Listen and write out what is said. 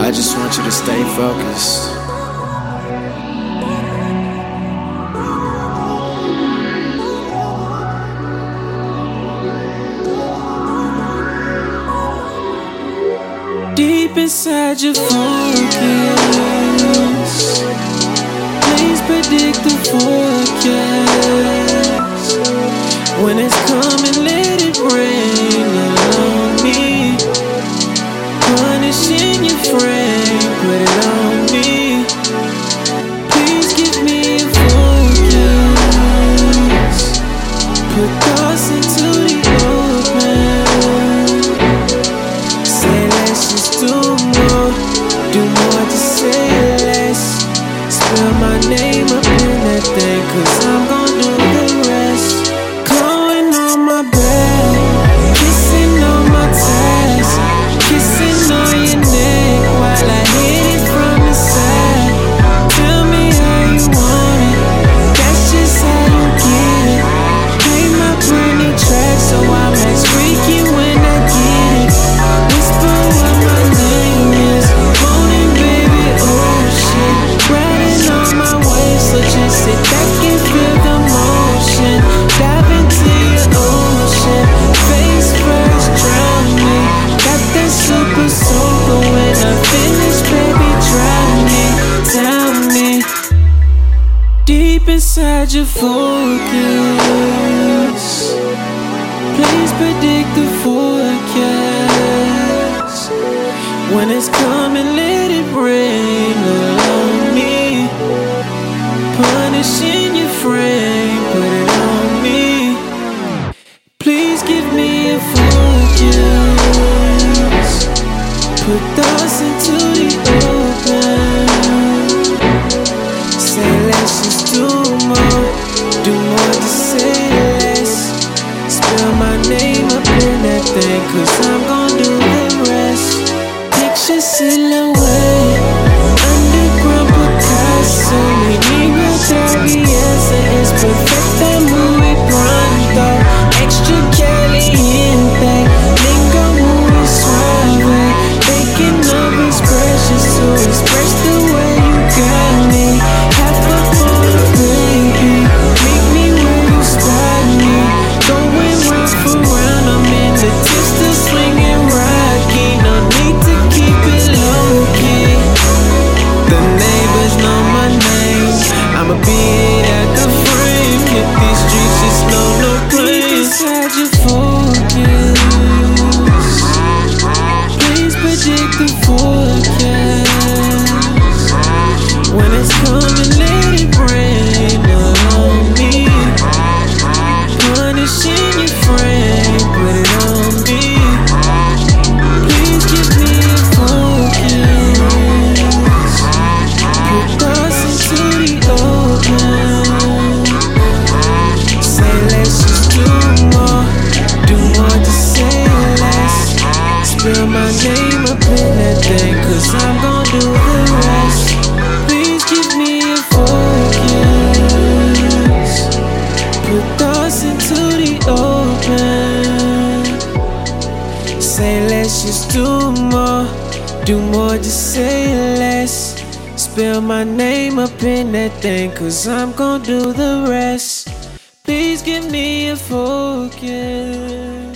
I just want you to stay focused. Deep inside your focus predict the forecast. When it's coming, let it rain on me. Punishing your friend, put it on me. Please give me a forecast. Put thoughts into cause I'm gonna inside your focus. Please predict the forecast. When it's coming, let it rain on me. Punishing your frame, put it on me. Please give me a focus. say let's just do more. Do more, just say less. Spell my name up in that thing, cause I'm gonna do the rest. Please give me a focus.